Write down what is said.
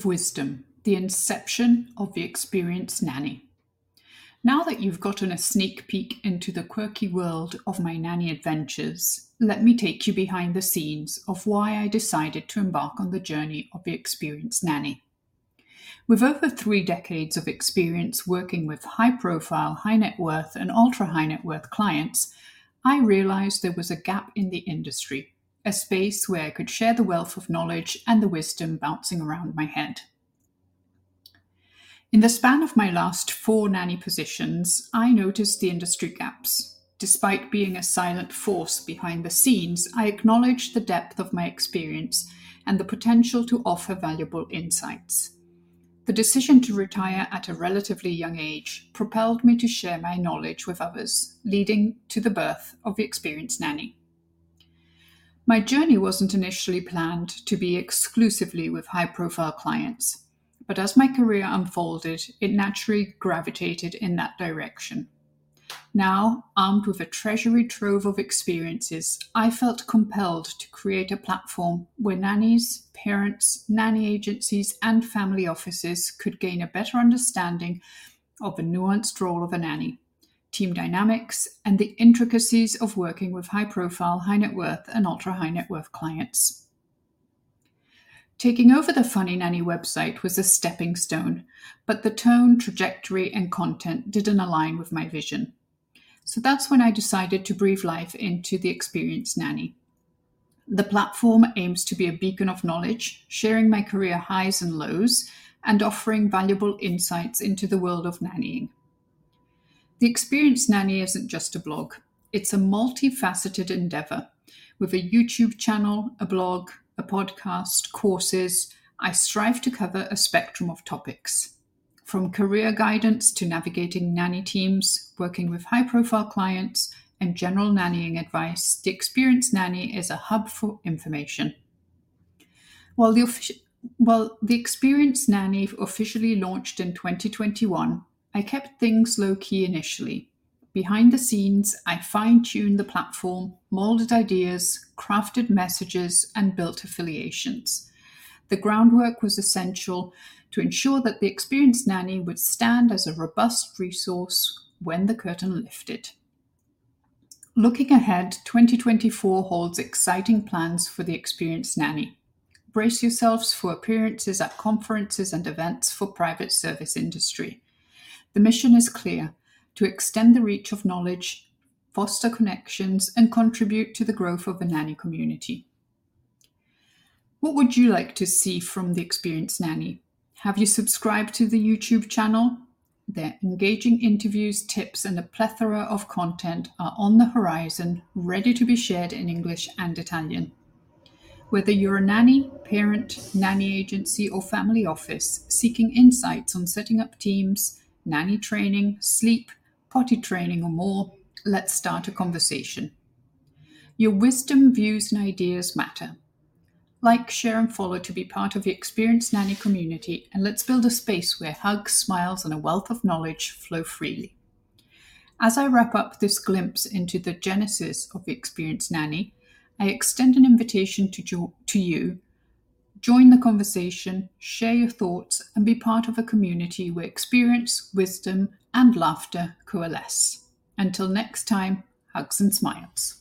of wisdom, the inception of the experienced nanny. Now that you've gotten a sneak peek into the quirky world of my nanny adventures, let me take you behind the scenes of why I decided to embark on the journey of the experienced nanny. With over three decades of experience working with high profile, high net worth, and ultra high net worth clients, I realized there was a gap in the industry, a space where I could share the wealth of knowledge and the wisdom bouncing around my head. In the span of my last four nanny positions, I noticed the industry gaps. Despite being a silent force behind the scenes, I acknowledged the depth of my experience and the potential to offer valuable insights. The decision to retire at a relatively young age propelled me to share my knowledge with others, leading to the birth of the Experienced Nanny. My journey wasn't initially planned to be exclusively with high profile clients but as my career unfolded, it naturally gravitated in that direction. Now, armed with a treasury trove of experiences, I felt compelled to create a platform where nannies, parents, nanny agencies, and family offices could gain a better understanding of the nuanced role of a nanny, team dynamics, and the intricacies of working with high profile, high net worth, and ultra high net worth clients. Taking over the Funny Nanny website was a stepping stone, but the tone, trajectory, and content didn't align with my vision. So that's when I decided to breathe life into the Experienced Nanny. The platform aims to be a beacon of knowledge, sharing my career highs and lows, and offering valuable insights into the world of nannying. The Experienced Nanny isn't just a blog, it's a multifaceted endeavor with a YouTube channel, a blog, a podcast, courses, I strive to cover a spectrum of topics. From career guidance to navigating nanny teams, working with high profile clients, and general nannying advice, the Experienced Nanny is a hub for information. While the, offic- while the Experienced Nanny officially launched in 2021, I kept things low key initially Behind the scenes, I fine tuned the platform, molded ideas, crafted messages, and built affiliations. The groundwork was essential to ensure that the experienced nanny would stand as a robust resource when the curtain lifted. Looking ahead, 2024 holds exciting plans for the experienced nanny. Brace yourselves for appearances at conferences and events for private service industry. The mission is clear to extend the reach of knowledge, foster connections, and contribute to the growth of the nanny community. What would you like to see from the Experienced Nanny? Have you subscribed to the YouTube channel? Their engaging interviews, tips, and a plethora of content are on the horizon, ready to be shared in English and Italian. Whether you're a nanny, parent, nanny agency, or family office seeking insights on setting up teams, nanny training, sleep, potty training, or more, let's start a conversation. Your wisdom, views, and ideas matter. Like, share, and follow to be part of the Experienced Nanny community, and let's build a space where hugs, smiles, and a wealth of knowledge flow freely. As I wrap up this glimpse into the genesis of the Experienced Nanny, I extend an invitation to, jo- to you. Join the conversation, share your thoughts, and be part of a community where experience, wisdom, and laughter coalesce. Until next time, hugs and smiles.